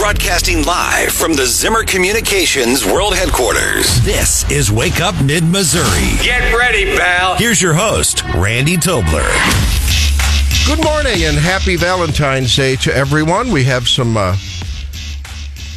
Broadcasting live from the Zimmer Communications World Headquarters. This is Wake Up Mid Missouri. Get ready, pal. Here's your host, Randy Tobler. Good morning and happy Valentine's Day to everyone. We have some uh,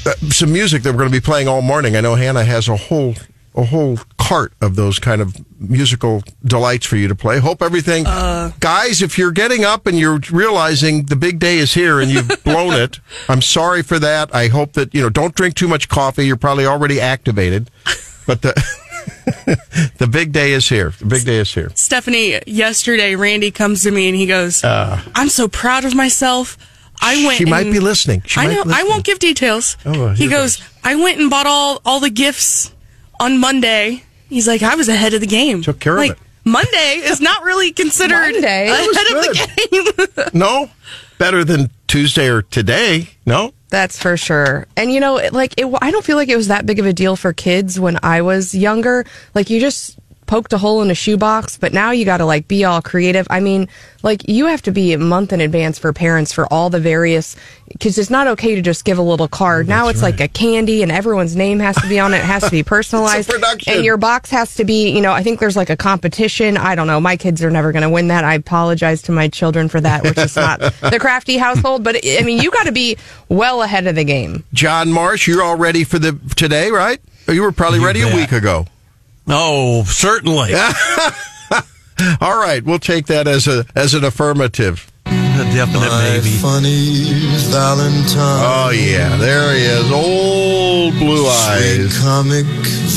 uh, some music that we're going to be playing all morning. I know Hannah has a whole a whole cart of those kind of musical delights for you to play. Hope everything, guys. If you're getting up and you're realizing the big day is here and you've blown it, I'm sorry for that. I hope that you know. Don't drink too much coffee. You're probably already activated, but the the big day is here. The big day is here. Stephanie, yesterday, Randy comes to me and he goes, I'm so proud of myself. I went. Uh. She might and- be listening. She I know. be I won't give details. Oh, he goes, goes. I went and bought all all the gifts on Monday. He's like, I was ahead of the game. Took care of it. Monday is not really considered Monday? ahead of the game. No, better than Tuesday or today. No. That's for sure. And you know, like it, I don't feel like it was that big of a deal for kids when I was younger. Like you just poked a hole in a shoebox, but now you got to like be all creative. I mean, like you have to be a month in advance for parents for all the various because it's not okay to just give a little card. now it's like a candy and everyone's name has to be on it. It has to be personalized. production. And your box has to be, you know, I think there's like a competition. I don't know. My kids are never going to win that. I apologize to my children for that, which is not the crafty household. But I mean, you got to be well ahead of the game. John Marsh, you're all ready for the today, right? You were probably ready a week ago. Oh, certainly. All right, we'll take that as a as an affirmative. A definite My maybe. funny Valentine. Oh yeah, there he is, old blue Sweet eyes. comic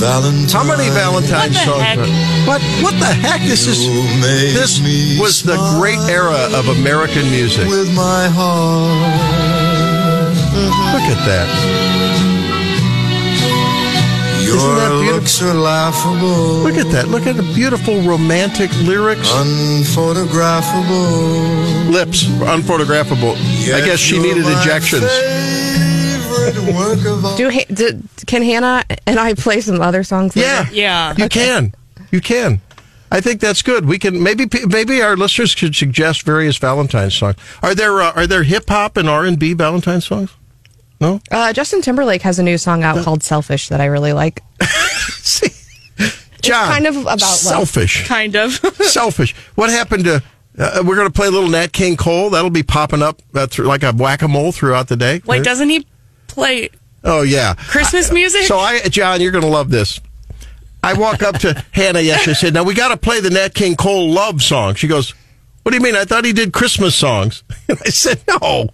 Valentine. How many Valentine What the songs? heck? are- What what the heck? This is You make this me was the great era of American music. With my heart. Look at that. Your that beautiful? looks are laughable. Look at that. Look at the beautiful romantic lyrics. Unphotographable. Lips unphotographable. I guess she needed you're my injections. work of art. Do, Ha- do can Hannah and I play some other songs? later? Yeah, Yeah. You can. You can. I think that's good. We can maybe maybe our listeners could suggest various Valentine songs. Are there uh, are there hip hop and R and B Valentine songs? No. Uh, Justin Timberlake has a new song out called "Selfish" that I really like. See, John, kind of about love. selfish. kind of. selfish. What happened to? Uh, we're going to play a little Nat King Cole. That'll be popping up uh, through, like a whack a mole throughout the day. Wait, doesn't he play Oh yeah, Christmas music? So I, John, you're going to love this. I walk up to Hannah yesterday. and said, "Now we got to play the Nat King Cole love song." She goes, "What do you mean? I thought he did Christmas songs." And I said, "No."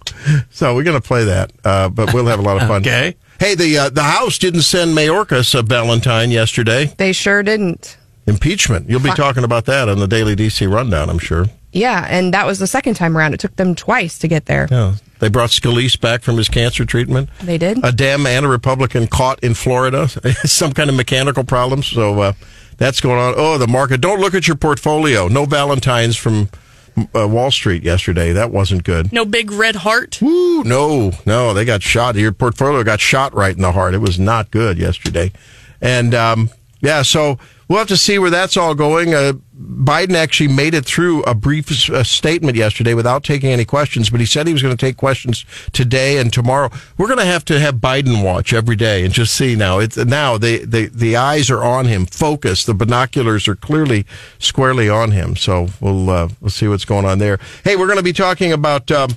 So we're going to play that, uh, but we'll have a lot of fun. Okay. Hey, the uh, the House didn't send Mayorkas a Valentine yesterday. They sure didn't. Impeachment. You'll be talking about that on the Daily DC Rundown, I'm sure. Yeah, and that was the second time around. It took them twice to get there. Yeah. They brought Scalise back from his cancer treatment. They did? A Dem and a Republican caught in Florida. Some kind of mechanical problems. So uh, that's going on. Oh, the market. Don't look at your portfolio. No Valentines from uh, Wall Street yesterday. That wasn't good. no big red heart. Woo, no, no, they got shot. Your portfolio got shot right in the heart. It was not good yesterday. And um, yeah, so we'll have to see where that's all going. Uh, Biden actually made it through a brief statement yesterday without taking any questions, but he said he was going to take questions today and tomorrow. We're going to have to have Biden watch every day and just see now. It's now the the the eyes are on him, focused. The binoculars are clearly squarely on him. So we'll uh, we'll see what's going on there. Hey, we're going to be talking about. Um,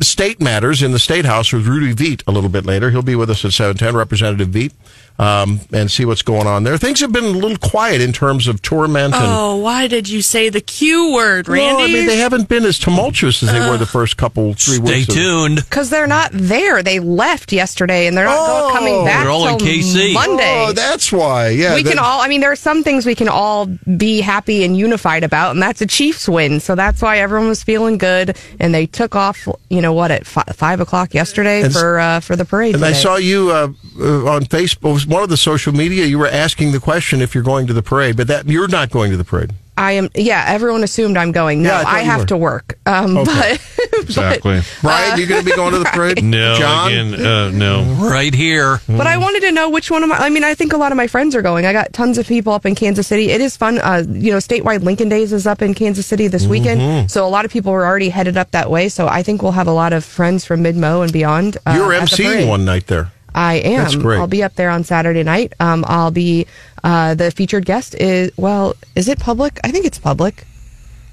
state matters in the state house with Rudy Veit a little bit later. He'll be with us at 710, Representative Veit, um, and see what's going on there. Things have been a little quiet in terms of torment and. Oh, why did you say the Q word, Randy? No, I mean, they haven't been as tumultuous as they were the first couple, three Stay weeks. of- tuned. Because they're not there. They left yesterday, and they're not Oh, coming back they're all in KC. Monday. Oh, that's why. Yeah. we that- can all. I mean, there are some things we can all be happy and unified about, and that's a Chiefs win. So that's why everyone was feeling good, and they took off. You know what? At fi- five o'clock yesterday And for uh, for the parade. And I saw you uh, uh, on Facebook, it was one of the social media. You were asking the question if you're going to the parade, but that you're not going to the parade. I am. Yeah, everyone assumed I'm going. No, Yeah, I I, have to work. Um, Okay. but, Exactly. Brian, you're going to be going to the parade? No, John? again, uh, no. Right here. but I wanted to know which one of my. I mean, I think a lot of my friends are going. I got tons of people up in Kansas City. It is fun. Uh, you know, statewide Lincoln Days is up in Kansas City this Mm-hmm. weekend, so a lot of people are already headed up that way. So I think we'll have a lot of friends from Mid Mo and beyond. Uh, You're at emceeing one night there. I am. That's great. I'll be up there on Saturday night. Um, I'll be uh, the featured guest is well, is it public? I think it's public.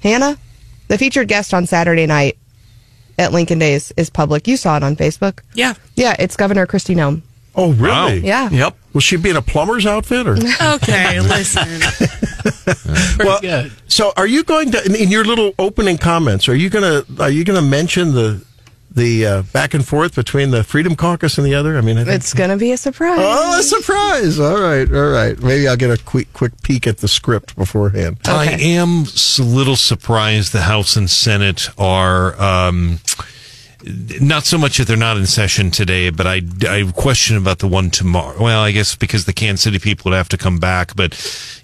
Hannah, the featured guest on Saturday night at Lincoln Days is public. You saw it on Facebook. Yeah. Yeah, it's Governor Kristi Noem. Oh, really? Yeah. Yep. Will she be in a plumber's outfit or? Okay, listen. well, good. so are you going to in- in your little opening comments? Are you gonna are you gonna mention the the uh, back and forth between the Freedom Caucus and the other? I mean, I think, It's gonna be a surprise. oh, a surprise! All right, all right. Maybe I'll get a quick quick peek at the script beforehand. I am a little surprised the House and Senate are um, not so much that they're not in session today, but I, I question about the one tomorrow. Well, I guess because the Kansas City people would have to come back, but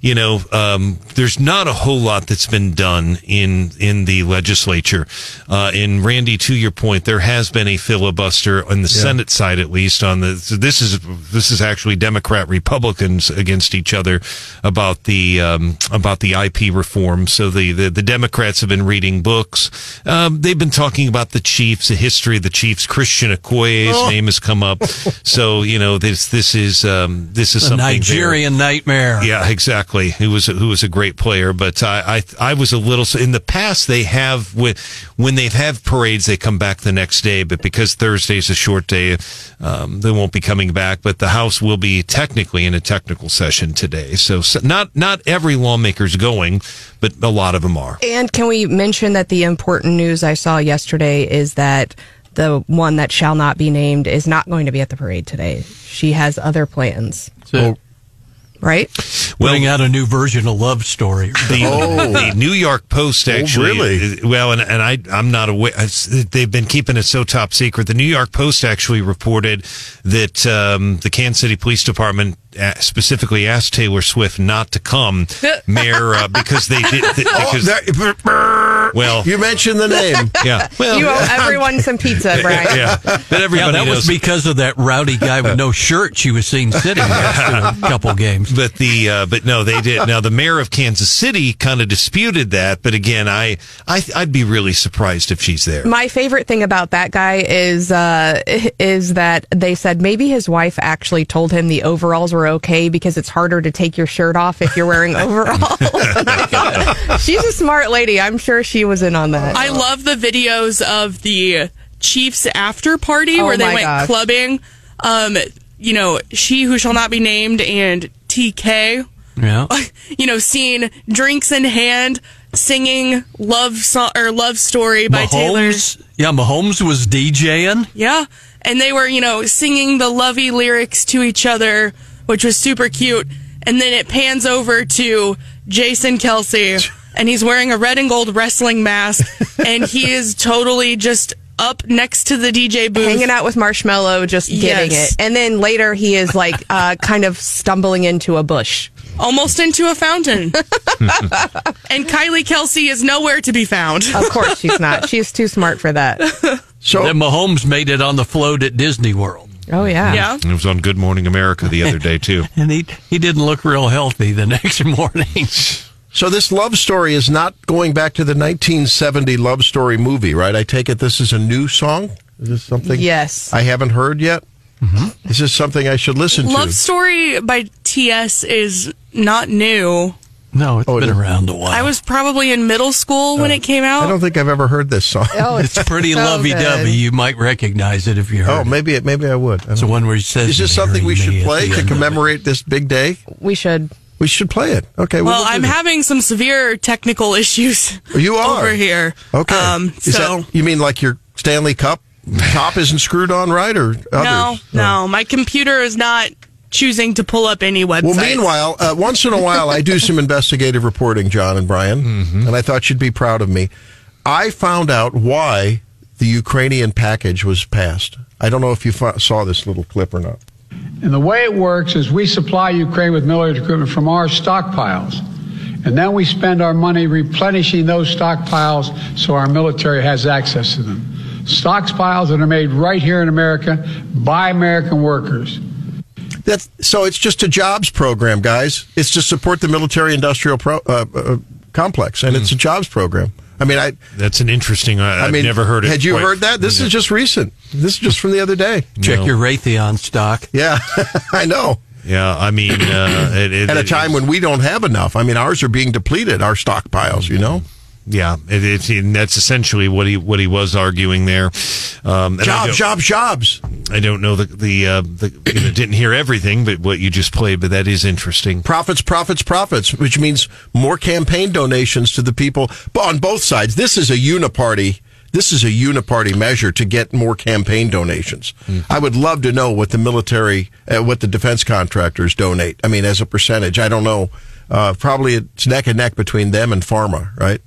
you know, um, there's not a whole lot that's been done in in the legislature. Uh, and Randy, to your point, there has been a filibuster on the Senate side, at least. On the so this is this is actually Democrat Republicans against each other about the um, about the IP reform. So the, the the Democrats have been reading books. Um, they've been talking about the Chiefs, history of the Chiefs. Christian Okoye's name has come up. So you know this this is um, this is The something there. Nigerian nightmare. Yeah, exactly. Who was who was a great player, but I, I I was a little in the past. They have with when they have parades, they come back the next day. But because Thursday's a short day, um, they won't be coming back. But the House will be technically in a technical session today. So, so not not every lawmaker's going, but a lot of them are. And can we mention that the important news I saw yesterday is that the one that shall not be named is not going to be at the parade today. She has other plans, So, right? Putting out a new version of Love Story. The, the New York Post actually, Oh. really? well, and, and I, I'm not aware. They've been keeping it so top secret. The New York Post actually reported that um, the Kansas City Police Department uh, specifically asked Taylor Swift not to come, Mayor, uh, because they did. th- Oh, because, there- well, you mentioned the name. yeah, well, You owe everyone some pizza, Brian. yeah, but Yeah, everybody that knows. was because of that rowdy guy with no shirt she was seen sitting next to a couple games. But the uh, but no, they did. Now the mayor of Kansas City kind of disputed that. But again, I, I I'd be really surprised if she's there. My favorite thing about that guy is uh, is that they said maybe his wife actually told him the overalls were okay because it's harder to take your shirt off if you're wearing overalls. Thought, She's a smart lady. I'm sure she was in on that. I love the videos of the Chiefs after party Oh where they went gosh. clubbing. Um, you know, she who shall not be named and TK. Yeah. You know, seeing drinks in hand, singing love song or love story by Taylor. Yeah, Mahomes was DJing. Yeah. And they were, you know, singing the lovey lyrics to each other, which was super cute. And then it pans over to Jason Kelce, and he's wearing a red and gold wrestling mask, and he is totally just up next to the DJ booth. Hanging out with Marshmello, just getting Yes. it. And then later he is like uh, kind of stumbling into a bush. Almost into a fountain. and Kylie Kelce is nowhere to be found. Of course she's not. She's too smart for that. So Then Mahomes made it on the float at Disney World. Oh, yeah. Yeah. It was on Good Morning America the other day too. And he, he didn't look real healthy the next morning. So this love story is not going back to the 1970 love story movie, right? I take it this is a new song. Is this something? Yes. I haven't heard yet. Mm-hmm. Is this something I should listen Love to? Love Story by TS is not new. No, it's Oh, been is- around a while. I was probably in middle school when it came out. I don't think I've ever heard this song. Oh, it's pretty so lovey-dovey. good. You might recognize it if you heard Oh, it. maybe it, maybe I would. I It's the one where he says, Is this "Marry something we should play to end of it." commemorate this big day? We should. We should play it. Okay. Well, we'll I'm that. having some severe technical issues You are over here. Okay. Um, so that, you mean like your Stanley Cup top isn't screwed on right, or others? no, no, my computer is not choosing to pull up any website. Well, meanwhile, uh, once in a while, I do some investigative reporting, John and Brian, Mm-hmm. and I thought you'd be proud of me. I found out why the Ukrainian package was passed. I don't know if you fa- saw this little clip or not. And the way it works is we supply Ukraine with military equipment from our stockpiles. And then we spend our money replenishing those stockpiles so our military has access to them. Stockpiles that are made right here in America by American workers. That's so. It's just a jobs program, guys. It's to support the military-industrial pro, uh, uh, complex, and it's a jobs program. I mean, I. That's an interesting. I, I I've mean, never heard it. Had you quite- heard that? This is just recent. This is just from the other day. Check No. your Raytheon stock. Yeah, I know. Yeah, I mean, uh, it, it, At a it- time when we don't have enough. I mean, ours are being depleted. Our stockpiles. You know, yeah, it, and that's essentially what he what he was arguing there. Um, jobs, jobs, jobs. I don't know the the, uh, the you know, didn't hear everything, but what you just played, but that is interesting. Profits, profits, profits, which means more campaign donations to the people but on both sides. This is a uniparty. This is a uniparty measure to get more campaign donations. I would love to know what the military, uh, what the defense contractors donate. I mean, as a percentage, I don't know. Uh, probably it's neck and neck between them and pharma, right?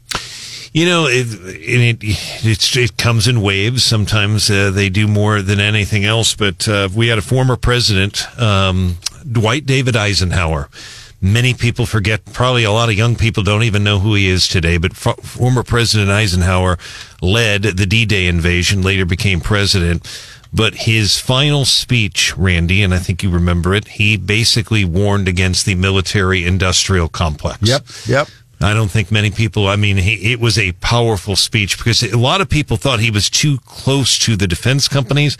You know, it it, it's, it comes in waves. Sometimes uh, they do more than anything else. But uh, we had a former president, um, Dwight David Eisenhower. Many people forget. Probably a lot of young people don't even know who he is today. But former President Eisenhower led the D-Day invasion. Later became president. But his final speech, Randy, and I think you remember it, he basically warned against the military industrial complex. Yep. Yep. I don't think many people, I mean, he, it was a powerful speech because a lot of people thought he was too close to the defense companies.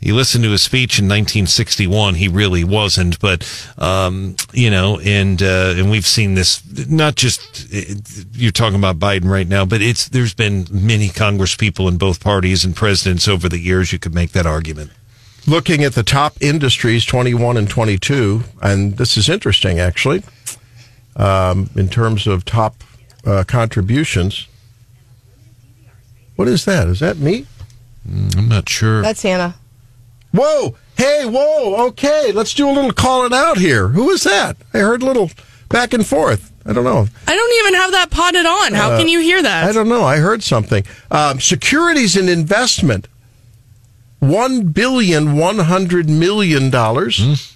You listen to his speech in 1961, he really wasn't, but, um, you know, and, uh, and we've seen this, not just, you're talking about Biden right now, but it's, there's been many Congress people in both parties and presidents over the years. You could make that argument. looking at the top industries 21 and 22 and this is interesting actually um, in terms of top uh, contributions what is that is that me I'm not sure. That's Hannah. whoa hey whoa okay let's do a little calling out here who is that i heard a little back and forth i don't know I don't even have that potted on. How can you hear that? Uh, I don't know. I heard something. Um, securities and investment, one billion one hundred million dollars.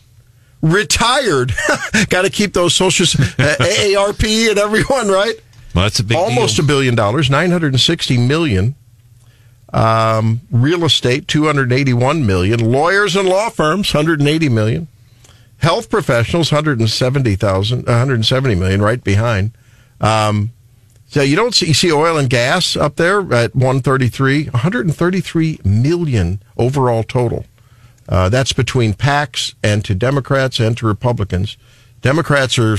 Retired. Got to keep those socials, uh, AARP and everyone right. Well, that's a big Almost deal. a billion dollars, nine hundred and sixty million. Um, real estate, two hundred eighty-one million. Lawyers and law firms, hundred and eighty million. Health professionals, hundred and seventy thousand, one hundred and seventy million, right behind. Um, so you don't see you see oil and gas up there at 133, 133 million overall total. Uh, that's between PACs and to Democrats and to Republicans. Democrats are,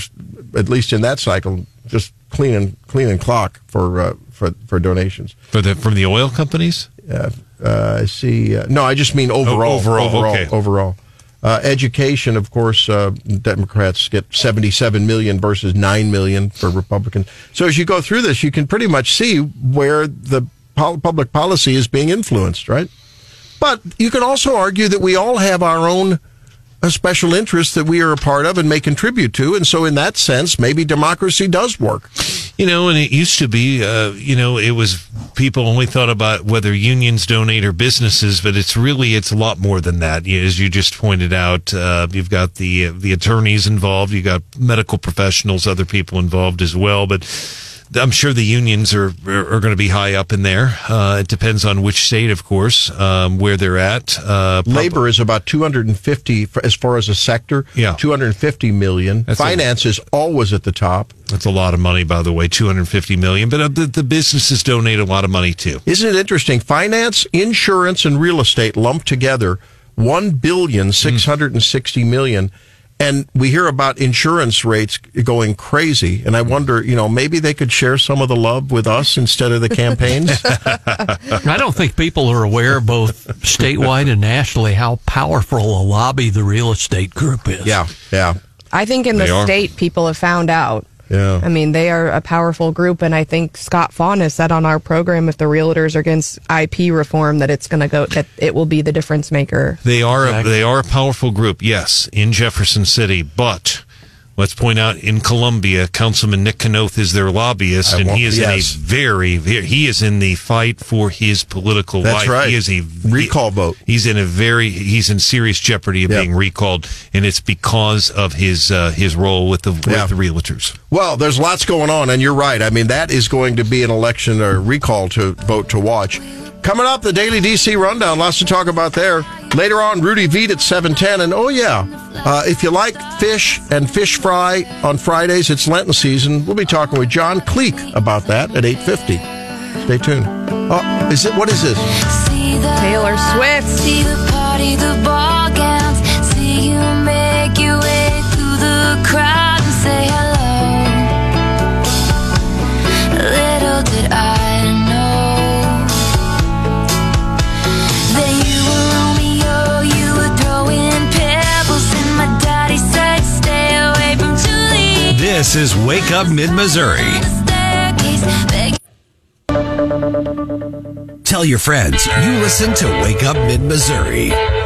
at least in that cycle, just cleaning cleaning clock for uh, for for donations. For the, from the oil companies? Uh, uh, I see. Uh, no, I just mean overall. Oh, overall, overall. okay. overall. Uh, education, of course, uh, Democrats get 77 million versus 9 million for Republicans. So as you go through this, you can pretty much see where the pol- public policy is being influenced, right? But you can also argue that we all have our own uh, special interests that we are a part of and may contribute to. And so, in that sense, maybe democracy does work. You know, and it used to be, uh, you know, it was people only thought about whether unions donate or businesses, but it's really it's a lot more than that. As you just pointed out, uh, you've got the the attorneys involved, you've got medical professionals, other people involved as well, but. I'm sure the unions are are, going to be high up in there. Uh, it depends on which state, of course, um, where they're at. Uh, Labor is about 250 as far as a sector. Yeah. 250 million. That's a- Finance is always at the top. That's a lot of money, by the way, 250 million. But uh, the, the businesses donate a lot of money too. Isn't it interesting? Finance, insurance, and real estate lumped together, one billion six hundred and sixty million. And we hear about insurance rates going crazy. And I wonder, you know, maybe they could share some of the love with us instead of the campaigns. I don't think people are aware, both statewide and nationally, how powerful a lobby the real estate group is. yeah, yeah, I think in They the are. state, people have found out. Yeah. I mean, they are a powerful group, and I think Scott Faughn has said on our program, if the realtors are against IP reform, that it's going to go, that it will be the difference maker. They are a, they are a powerful group, yes, in Jefferson City. But Let's point out in Columbia, Councilman Nick Knoth is their lobbyist, I and he is yes. in a very, he is in the fight for his political That's life. right. He is a Recall vote. He's in a very he's in serious jeopardy of Yep. being recalled, and it's because of his uh, his role with the Yeah. with the realtors. Well, there's lots going on, and you're right. I mean, that is going to be an election or recall to vote to watch. Coming up, the Daily DC Rundown. Lots to talk about there. Later on, Rudy Veit at 710. And oh, yeah, uh, if you like fish and fish fry on Fridays, it's Lenten season. We'll be talking with John Cleek about that at 850. Stay tuned. Oh, is it? What is this? Taylor Swift. See the party, the ball gowns. See you make your way through the crowd and say hello. This is Wake Up Mid Missouri. Tell your friends you listen to Wake Up Mid Missouri.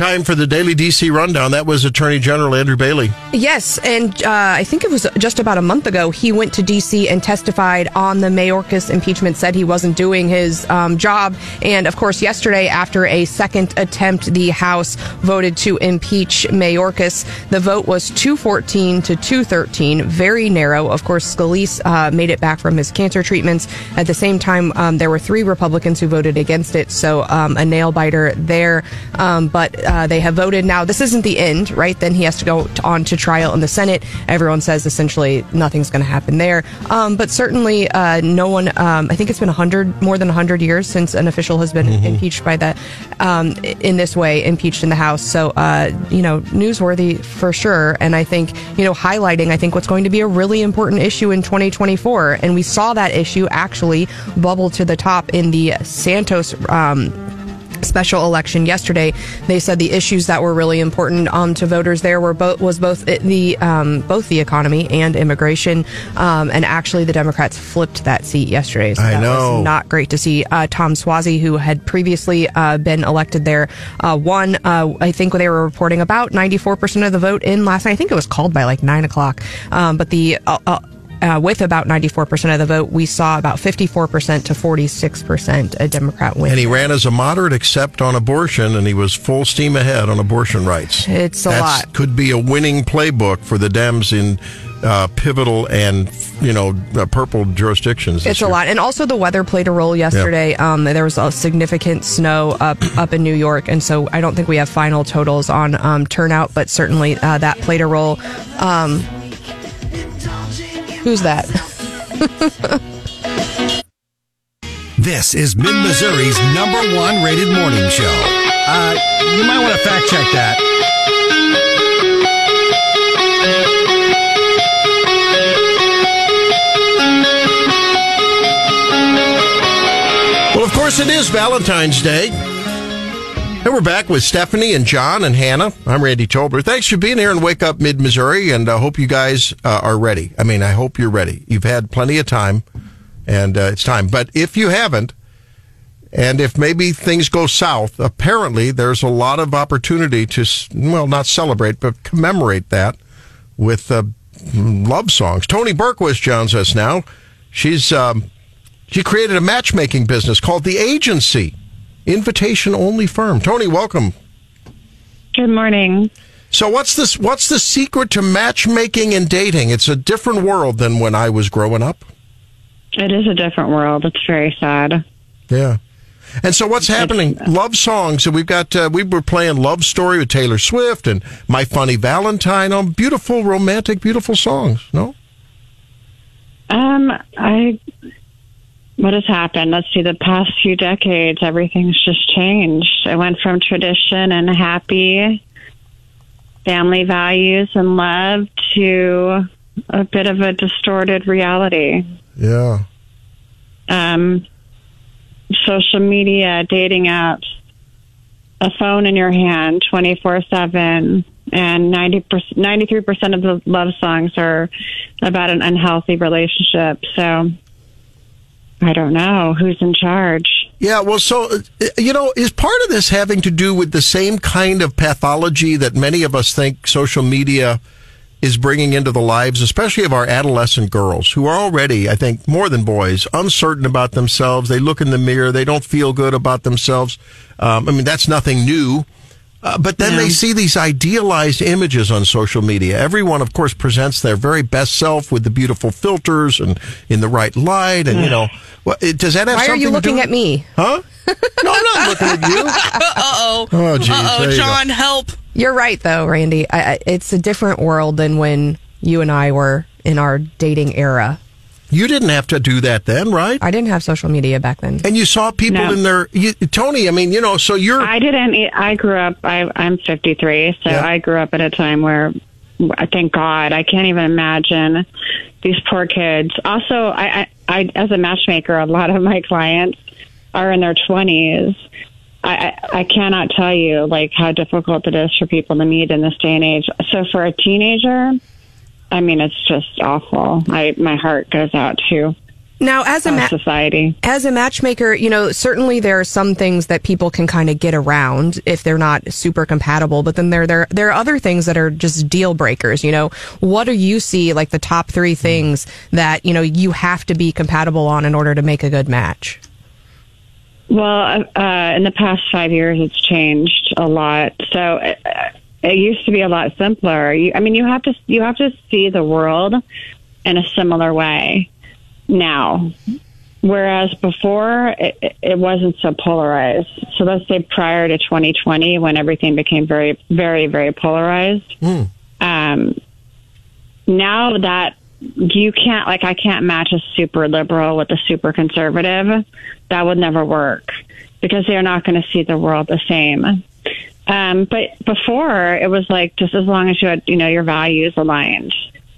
Time for the Daily DC Rundown. That was Attorney General Andrew Bailey. Yes, and uh, I think it was just about a month ago. He went to D.C. and testified on the Mayorkas impeachment. Said he wasn't doing his um, job, and of course, yesterday, after a second attempt, the House voted to impeach Mayorkas. The vote was 214 to 213, very narrow. Of course, Scalise uh, made it back from his cancer treatments. At the same time, um, there were three Republicans who voted against it, so um, a nail biter there. Um, but uh, they have voted now. This isn't the end, right? Then he has to go on to trial in the Senate. Everyone says essentially nothing's going to happen there. Um, but certainly, uh, no one. Um, I think it's been hundred more than hundred years since an official has been impeached by that um, in this way, impeached in the House. So uh, you know, newsworthy for sure. And I think you know, highlighting I think what's going to be a really important issue in 2024. And we saw that issue actually bubble to the top in the Santos. Um, special election yesterday. They said the issues that were really important um, to voters there were both was both the um, both the economy and immigration. Um, and actually, the Democrats flipped that seat yesterday. So I that know. was not great to see. Uh, Tom Suozzi, who had previously uh, been elected there, uh, won. Uh, I think they were reporting about ninety four percent of the vote in last night. I think it was called by like nine o'clock. Um, but the uh, with about 94% of the vote, we saw about 54% to 46% a Democrat win. And he ran as a moderate except on abortion, and he was full steam ahead on abortion rights. It's a That's- lot. Could be a winning playbook for the Dems in uh, pivotal and you know uh, purple jurisdictions. It's a lot, and also the weather played a role yesterday. Um, there was a significant snow up up in New York, and so I don't think we have final totals on um, turnout, but certainly uh, that played a role. Um, who's that? This is Mid Missouri's number one rated morning show. Uh, you might want to fact check that. Well, of course, it is Valentine's Day. And we're back with Stephanie and John and Hannah. I'm Randy Tobler. Thanks for being here and Wake Up Mid Missouri, and I hope you guys uh, are ready. I mean, I hope you're ready. You've had plenty of time, and uh, it's time. But if you haven't, and if maybe things go south, apparently there's a lot of opportunity to, well, not celebrate, but commemorate that with uh, love songs. Toni Bergquist joins us now. She's um, she created a matchmaking business called The Agency, invitation only firm. Toni, welcome. Good morning. So what's this? What's the secret to matchmaking and dating? It's a different world than when I was growing up. It is a different world. It's very sad. Yeah. And so what's happening? Love songs. So we've got uh, we were playing Love Story with Taylor Swift and My Funny Valentine on beautiful, romantic, beautiful songs. No. Um, I. What has happened? Let's see. The past few decades, everything's just changed. I went from tradition and happy family values and love to a bit of a distorted reality. Yeah. Um, social media, dating apps, a phone in your hand 24 7, and 90 93% of the love songs are about an unhealthy relationship. So I don't know who's in charge. Yeah, well, so, uh, you know, is part of this having to do with the same kind of pathology that many of us think social media is bringing into the lives, especially of our adolescent girls who are already, I think, more than boys, uncertain about themselves. They look in the mirror, they don't feel good about themselves. Um, I mean, that's nothing new. Uh, but then they see these idealized images on social media. Everyone, of course, presents their very best self with the beautiful filters and in the right light. And, you know, what, it, does that have Why are something you to looking do- at me? Huh? No, I'm not looking at you. Uh-oh. Oh, geez, Uh-oh, there you go. John, help. You're right, though, Randy. I, I, it's a different world than when you and I were in our dating era. You didn't have to do that then, right? I didn't have social media back then. And you saw people No. in their, you, Toni, I mean, you know, so you're. I didn't. I grew up. I, I'm 53, so Yeah. I grew up at a time where, I thank God, I can't even imagine these poor kids. Also, I, I, I as a matchmaker, a lot of my clients are in their 20s. I, I I cannot tell you like how difficult it is for people to meet in this day and age. So for a teenager, I mean, it's just awful. I my heart goes out to Now, as a ma- society. as a matchmaker, you know, certainly there are some things that people can kind of get around if they're not super compatible, but then there there there are other things that are just deal breakers, you know. What do you see like the top 3 things that, you know, you have to be compatible on in order to make a good match? Well, uh, in the past five years, it's changed a lot. So uh, it used to be a lot simpler. You, I mean, you have to you have to see the world in a similar way now, whereas before it, it- wasn't so polarized. So let's say prior to 2020, when everything became very, very, very polarized. Um, now that you can't like I can't match a super liberal with a super conservative. That would never work because they are not going to see the world the same. Um, but before it was like just as long as you had you know your values aligned,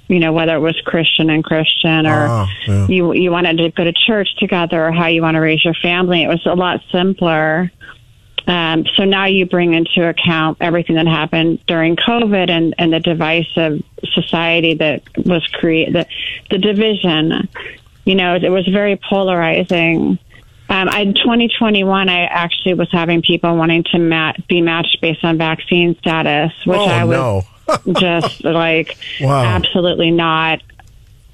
you know whether it was Christian and Christian or Ah, yeah. you you wanted to go to church together or how you want to raise your family. It was a lot simpler. Um, so now you bring into account everything that happened during COVID and, and the divisive society that was created, the, the division. You know, it was very polarizing. Um, in 2021, I actually was having people wanting to mat, be matched based on vaccine status, which oh, I was no. just like Wow. absolutely not.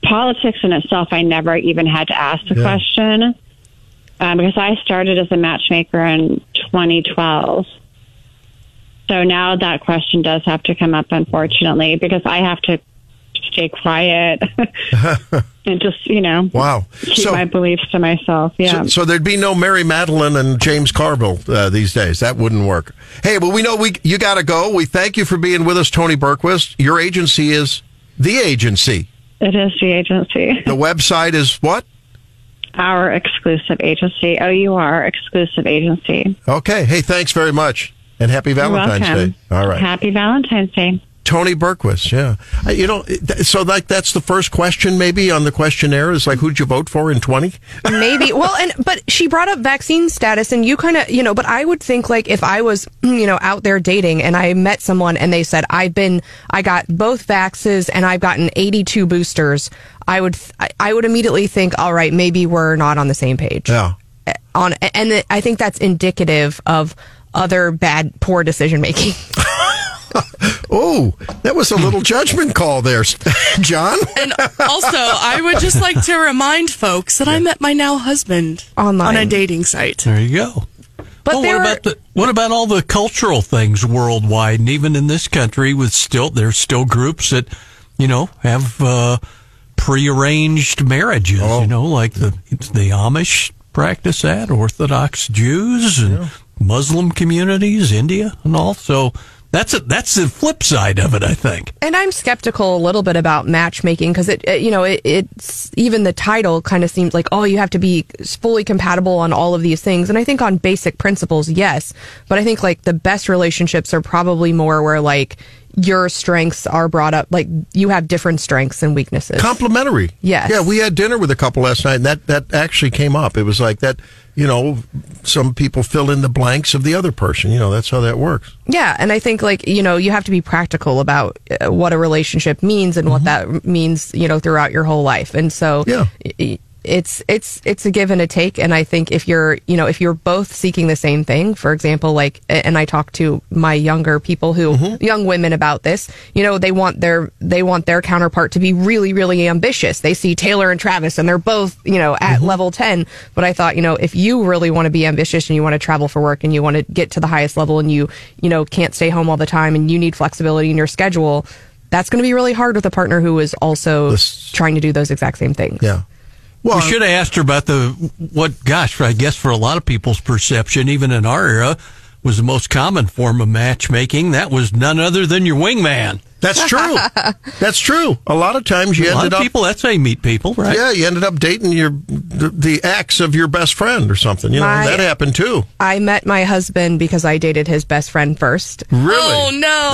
Politics in itself, I never even had to ask the Yeah. question um, because I started as a matchmaker in 2012. So now that question does have to come up, unfortunately, because I have to stay quiet and just, you know, Wow. keep So, my beliefs to myself. Yeah. so, so there'd be no Mary Matalin and James Carville uh, these days. That wouldn't work. Hey, well, we know we you got to go. We thank you for being with us, Toni Bergquist. Your agency is the agency. it is the agency. The website is what? Our exclusive agency. Oh, you are exclusive agency. Okay. Hey, thanks very much. And happy Valentine's. Day. All right. Happy Valentine's Day. Toni Bergquist, yeah. Uh, You know, so like that's the first question maybe on the questionnaire is like, who'd you vote for in 20? Maybe. Well, and but she brought up vaccine status, and you kind of, you know, but I would think like if I was, you know, out there dating and I met someone and they said I've been, I got both vaxes and I've gotten 82 boosters, I would, I- I would immediately think, all right, maybe we're not on the same page. Yeah. On and I think that's indicative of other bad, poor decision making. Oh, that was a little judgment call there, John. And also, I would just like to remind folks that I met my now husband Online. on a dating site. There you go. But well, what are- about the what about all the cultural things worldwide, and even in this country, with still there's still groups that you know have uh, prearranged marriages. You know, like the the Amish practice that, Orthodox Jews and Muslim communities, India, and all. So that's a, that's the flip side of it, I think. And I'm skeptical a little bit about matchmaking because it, it- you know, it, it's even the title kind of seems like, oh, you have to be fully compatible on all of these things. And I think on basic principles, yes. But I think like the best relationships are probably more where like your strengths are brought up, like you have different strengths and weaknesses. Complimentary. Yes. Yeah, we had dinner with a couple last night, and that, that actually came up. It was like that, you know, some people fill in the blanks of the other person. You know, that's how that works. Yeah, and I think like you know you have to be practical about uh, what a relationship means and what that means you know throughout your whole life, and so Yeah. i- it's it's it's a give and a take, and I think if you're you know if you're both seeking the same thing, for example, like and I talk to my younger people who mm-hmm. young women about this, you know they want their they want their counterpart to be really really ambitious. They see Taylor and Travis, and they're both you know at mm-hmm. level ten, but I thought you know if you really want to be ambitious and you want to travel for work and you want to get to the highest level and you you know can't stay home all the time and you need flexibility in your schedule that's going to be really hard with a partner who is also trying to do those exact same things. Yeah we should have asked her about the what. Gosh, I guess for a lot of people's perception, even in our era, was the most common form of matchmaking. That was none other than your wingman. That's true. That's true. A lot of times you a lot ended of up people. That's how you meet people, right? Yeah, you ended up dating your the, the ex of your best friend or something. You know My- that happened too. I met my husband because I dated his best friend first. Really? Oh no!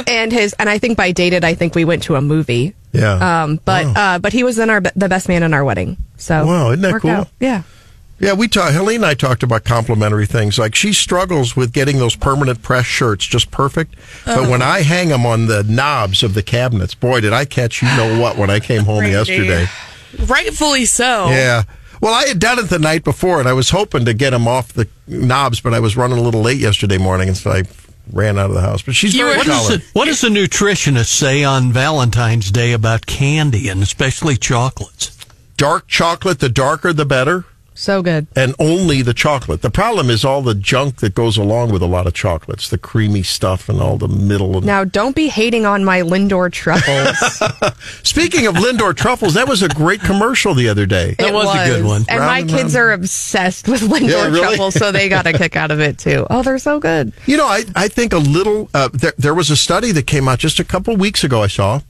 Oh, and his and I think by dated I think we went to a movie. Yeah. Um, but uh, but he was in our the best man in our wedding. So Wow, isn't that cool? out. Yeah. Yeah, we talked. Helene and I talked about complimentary things. Like she struggles with getting those permanent press shirts just perfect. But Oh. when I hang them on the knobs of the cabinets, boy, did I catch you know what when I came home yesterday. Rightfully so. Yeah. Well, I had done it the night before, and I was hoping to get them off the knobs, but I was running a little late yesterday morning, and so I ran out of the house. But she's very What does, the, what does the nutritionist say on Valentine's Day about candy and especially chocolates? Dark chocolate, the darker the better. So good. and only the chocolate. The problem is all the junk that goes along with a lot of chocolates, the creamy stuff and all the middle. And Now don't be hating on my Lindor truffles. Speaking of Lindor truffles, that was a great commercial the other day. It that was, was, a good one. And my and kids round. are obsessed with Lindor Yeah, really? truffles, so they got a kick out of it too. Oh, they're so good. You know, I, I think a little, uh, there, there was a study that came out just a couple of weeks ago, I saw,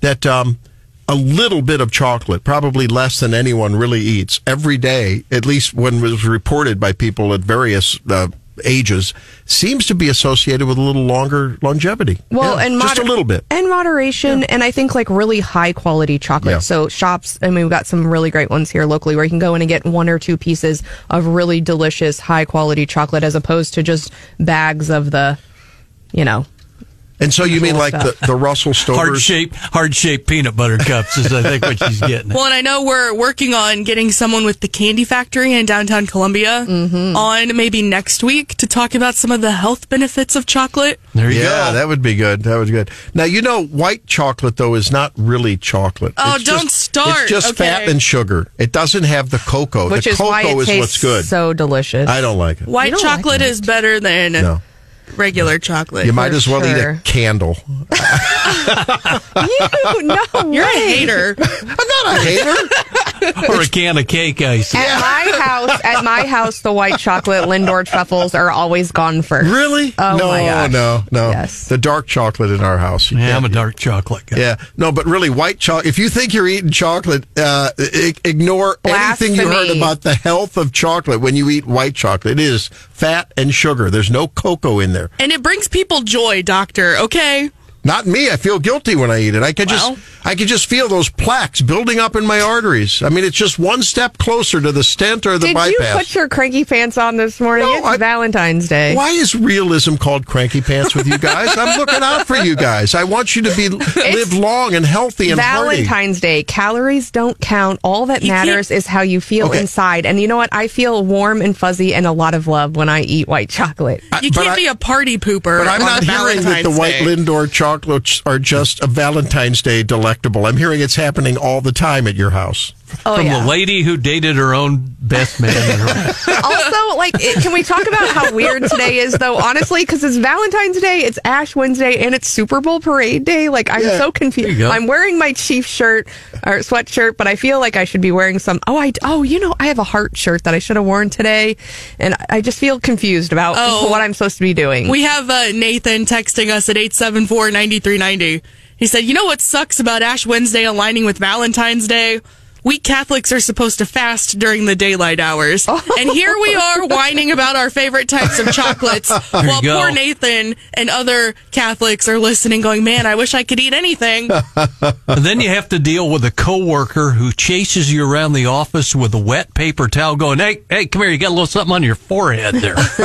that um, a little bit of chocolate, probably less than anyone really eats every day, at least when it was reported by people at various uh, ages, seems to be associated with a little longer longevity. Well, Yeah, and just a little bit. and moderation, and I think like really high quality chocolate. Yeah. So shops, I mean, we've got some really great ones here locally where you can go in and get one or two pieces of really delicious high quality chocolate as opposed to just bags of the, you know. And so you mean Cool like the, stuff. the Russell Stovers? Hard shape, hard shaped peanut butter cups is I think what she's getting. at. Well, and I know we're working on getting someone with the Candy Factory in downtown Columbia Mm-hmm. on maybe next week to talk about some of the health benefits of chocolate. There you yeah, go. Yeah, that would be good. That would be good. Now you know, white chocolate though is not really chocolate. Oh, It's don't just, start. It's just Okay. fat and sugar. It doesn't have the cocoa. Which the is cocoa why it is tastes what's good. so delicious. I don't like it. White You don't like chocolate that. is better than No. Regular chocolate. You might as well eat a candle. you, no, You're a way. hater. I'm not a hater. or a can of cake ice. At my house, at my house, the white chocolate Lindor truffles are always gone first. Really? Oh no, my gosh. no, no. Yes. The dark chocolate in our house. You Yeah, I'm a dark chocolate guy. Yeah, no, but really, white chocolate. If you think you're eating chocolate, uh, i- ignore anything you heard about the health of chocolate when you eat white chocolate. It is fat and sugar. There's no cocoa in there. And it brings people joy, doctor, okay? Not me. I feel guilty when I eat it. I could Well. just, I could just feel those plaques building up in my arteries. I mean, it's just one step closer to the stent or the Did bypass. you put your cranky pants on this morning? No, it's I- Valentine's Day. Why is realism called cranky pants with you guys? I'm looking out for you guys. I want you to be live long and healthy and hearty. Valentine's Day. Calories don't count. All that You can't- matters is how you feel Okay. inside. And you know what? I feel warm and fuzzy and a lot of love when I eat white chocolate. You can't I- be a party pooper. But I'm on not hearing that the Valentine's white Day. Lindor chocolates are just a Valentine's Day delectable. I'm hearing it's happening all the time at your house. Oh, From yeah. the lady who dated her own best man. in her- also, like, it, can we talk about how weird today is, though? Honestly, because it's Valentine's Day, it's Ash Wednesday, and it's Super Bowl parade day. Like, I'm Yeah. so confused. I'm wearing my Chief shirt or sweatshirt, but I feel like I should be wearing some. Oh, I oh, you know, I have a heart shirt that I should have worn today, and I just feel confused about Oh. what I'm supposed to be doing. We have uh, Nathan texting us at 874-9390. He said, you know what sucks about Ash Wednesday aligning with Valentine's Day? We Catholics are supposed to fast during the daylight hours. Oh. And here we are whining about our favorite types of chocolates while go. poor Nathan and other Catholics are listening going, man, I wish I could eat anything. And then you have to deal with a coworker who chases you around the office with a wet paper towel, going, "Hey, hey, come here! You got a little something on your forehead there."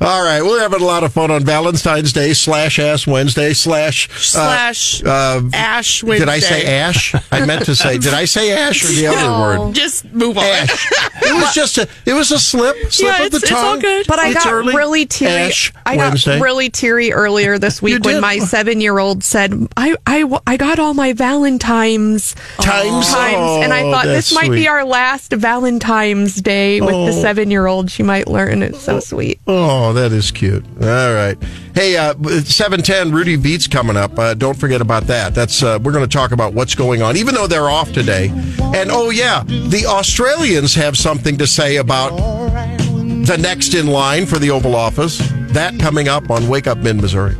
All right, we're having a lot of fun on Valentine's Day slash Ass Wednesday slash uh, Slash uh, Ash Wednesday. Did I say Wednesday. Ash? I meant to say. Did I say ash or the other word? Just move on. Ash. It was just a. It was a slip. Slip Yeah, of the it's- it's all tongue. good. But I It's got early. really teary. Ash I got Wednesday. really teary earlier this week when my seven-year-old said, "I, I, I got all my Valentines Times. times," and I Oh, thought this might sweet. be our last Valentine's Day with the Oh. seven-year-old. She might learn. It's so sweet. Oh, that is cute. All right. Hey, uh, 710, Rudy Veit's coming up. Uh, don't forget about that. That's uh, We're going to talk about what's going on, even though they're off today. And oh, yeah, the Australians have something to say about the next in line for the Oval Office. That coming up on Wake Up Mid Missouri.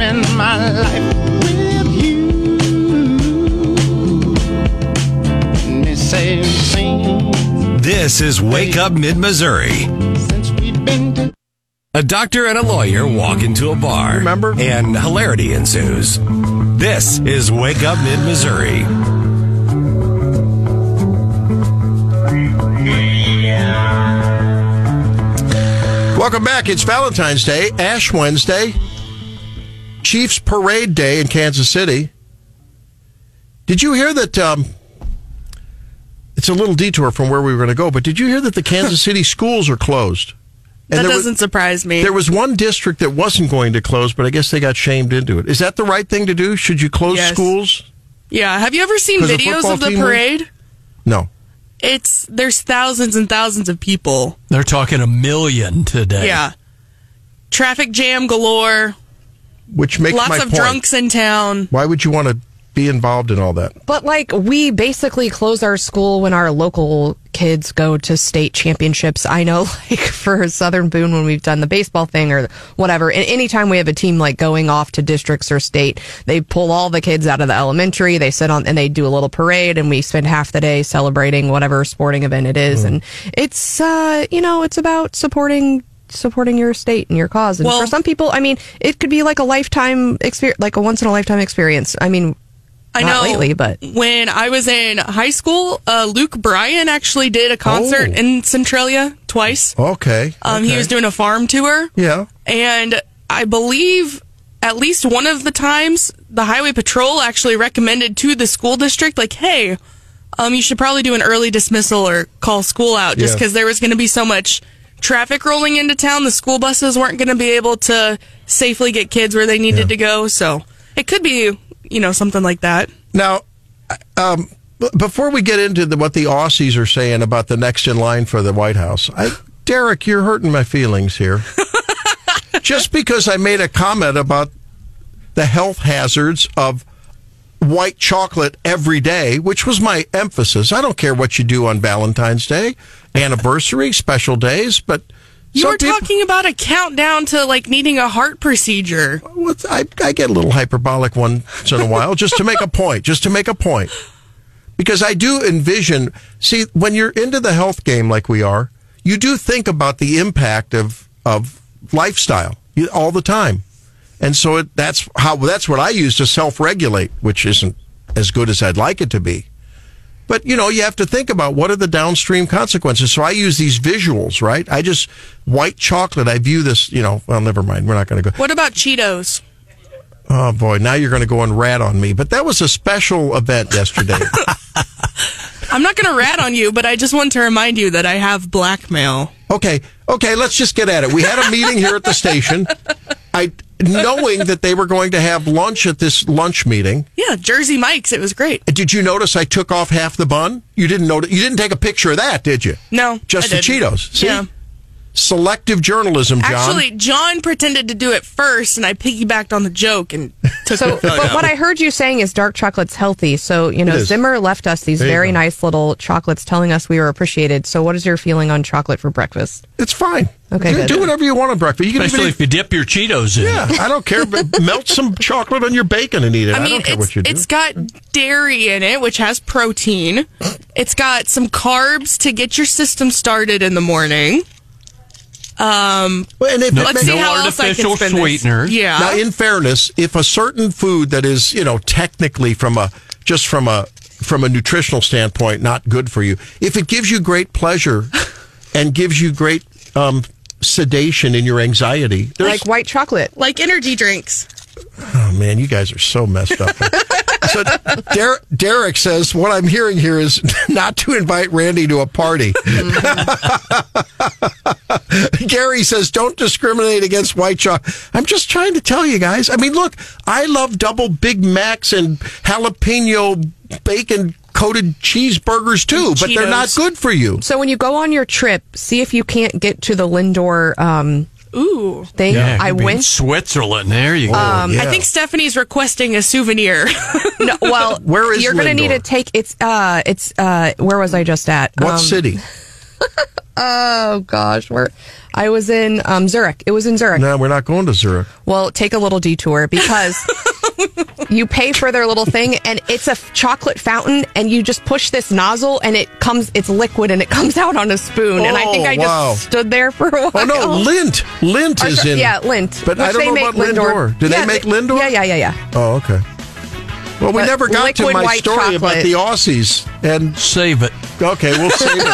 Spend my life with you. And they say, sing This is Wake Up Mid Missouri. since we've been together. A doctor and a lawyer walk into a bar. Remember? And hilarity ensues. This is Wake Up Mid Missouri. Welcome back. It's Valentine's Day, Ash Wednesday, Chiefs Parade Day in Kansas City. Did you hear that? Um, it's a little detour from where we were going to go, but did you hear that the Kansas City schools are closed? that doesn't surprise me. There was one district that wasn't going to close, but I guess they got shamed into it. Is that the right thing to do? Should you close Yes. schools? yeah. Have you ever seen videos football of the team wins? parade? No. It's there's thousands and thousands of people. They're talking a million today. Yeah. Traffic jam galore. Which makes Lots my of point. drunks in town. Why would you want to be involved in all that? But like we basically close our school when our local kids go to state championships. I know like for Southern Boone when we've done the baseball thing or whatever. And anytime we have a team like going off to districts or state, they pull all the kids out of the elementary, they sit on and they do a little parade and we spend half the day celebrating whatever sporting event it is. And it's uh you know, it's about supporting supporting your state and your cause. And Well- for some people, I mean, it could be like a lifetime experience like a once in a lifetime experience. I mean, I not know lately, but when I was in high school, uh, Luke Bryan actually did a concert Oh. in Centralia twice. Okay. Um, He was doing a farm tour. Yeah. And I believe at least one of the times the highway patrol actually recommended to the school district, like, hey, um, you should probably do an early dismissal or call school out just Yeah. because there was going to be so much traffic rolling into town. The school buses weren't going to be able to safely get kids where they needed to go. So it could be, you know, something like that. Now, um, before we get into the, what the Aussies are saying about the next in line for the White House, I, Derek, you're hurting my feelings here. Just because I made a comment about the health hazards of white chocolate every day, which was my emphasis. I don't care what you do on Valentine's Day, anniversary, special days, but You were people- talking about a countdown to like needing a heart procedure. I, I get a little hyperbolic once in a while just to make a point, just to make a point. Because I do envision, see, when you're into the health game like we are, you do think about the impact of, of lifestyle all the time. And so it, that's how, that's what I use to self regulate, which isn't as good as I'd like it to be. But you know, you have to think about what are the downstream consequences. So I use these visuals, right? I just white chocolate. I view this, you know. Well, never mind. We're not going to go. What about Cheetos? Oh boy, now you're going to go and rat on me. But that was a special event yesterday. I'm not going to rat on you, but I just want to remind you that I have blackmail. okay, okay, let's just get at it. We had a meeting here at the station. I knowing that they were going to have lunch at this lunch meeting. Yeah, Jersey Mike's. It was great. Did you notice I took off half the bun? You didn't notice. You didn't take a picture of that, did you? No, Just the. Cheetos. See? Yeah. Selective journalism, John. Actually, John pretended to do it first, and I piggybacked on the joke and took So, it. but what I heard you saying is dark chocolate's healthy. So, you know, Zimmer left us these There very go. nice little chocolates telling us we were appreciated. So, what is your feeling on chocolate for breakfast? it's fine. Okay, You good. do whatever you want on breakfast. You can Especially even if you dip your Cheetos in. yeah, I don't care. But melt some chocolate on your bacon and eat it. I, I don't care what you do. it's got dairy in it, which has protein. It's got some carbs to get your system started in the morning. Um, Well, and if No- it let's see no how else I can artificial spin this. Yeah. Now, in fairness, if a certain food that is, you know, technically from a just from a from a nutritional standpoint not good for you, if it gives you great pleasure and gives you great um, sedation in your anxiety, there's, Like white chocolate. like energy drinks. oh man, you guys are so messed up. so Der- Derek says what I'm hearing here is not to invite Randy to a party. Gary says, don't discriminate against white chocolate. I'm just trying to tell you guys. I mean, look, I love double Big Macs and jalapeno bacon coated cheeseburgers too, but they're not good for you. So, when you go on your trip, see if you can't get to the Lindor um, Ooh. thing. Yeah, I could be in went. Switzerland. There you go. Um, Yeah. I think Stephanie's requesting a souvenir. No, well, Where is you're going to need to take it's uh it's uh where was I just at? What Um, city? Oh gosh, where I was in um Zurich. It was in Zurich. No, we're not going to Zurich. Well, take a little detour because you pay for their little thing and it's a chocolate fountain and you just push this nozzle and it comes it's liquid and it comes out on a spoon and I think Oh, I wow. just stood there for a while. Oh no, Lint. Lint Or is in. yeah, Lindt. But I don't know about Lindor. Do Yeah, they make Lindor? Yeah, yeah, yeah, yeah. Oh, okay. Well, we But never got to liquid my white story about the Aussies. And Save it. okay, we'll save it.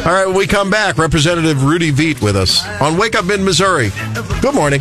All right, when we come back, Representative Rudy Veit with us on Wake Up in Missouri. Good morning.